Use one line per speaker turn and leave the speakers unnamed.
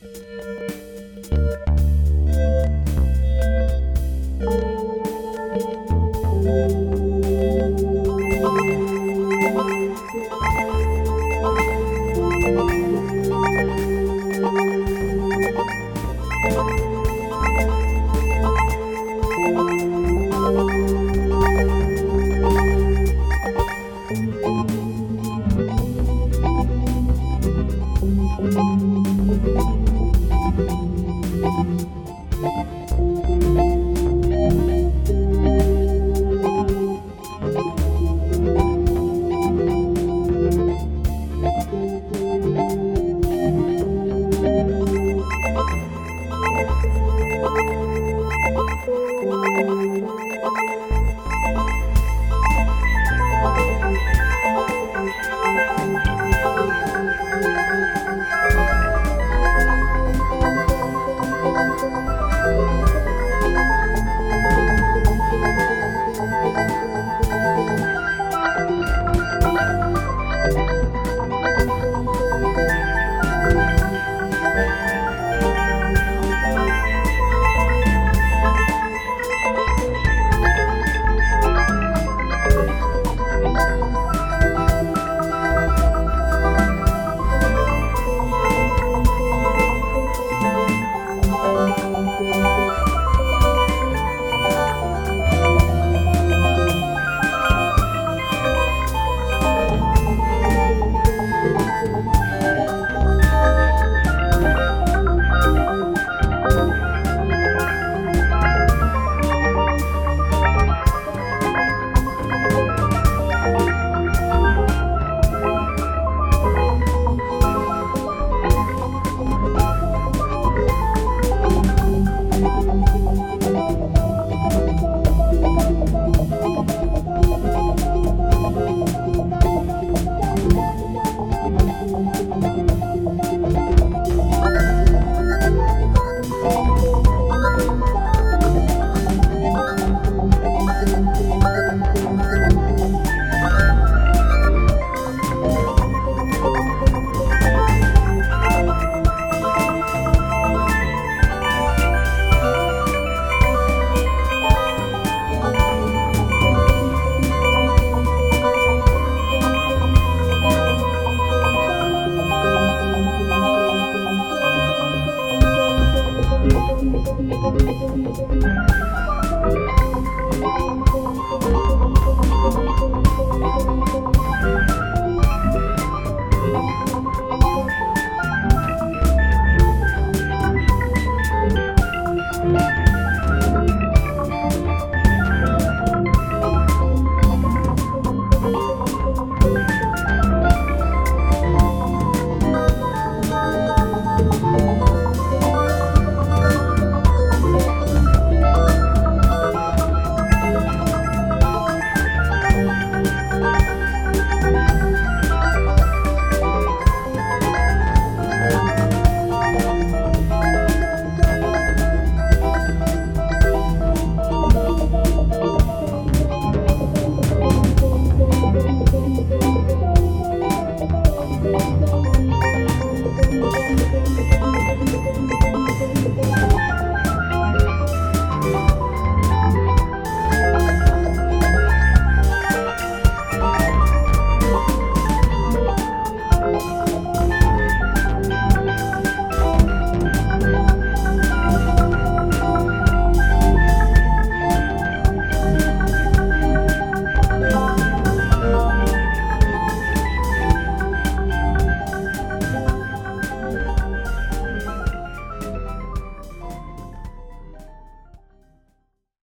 Música Thank you.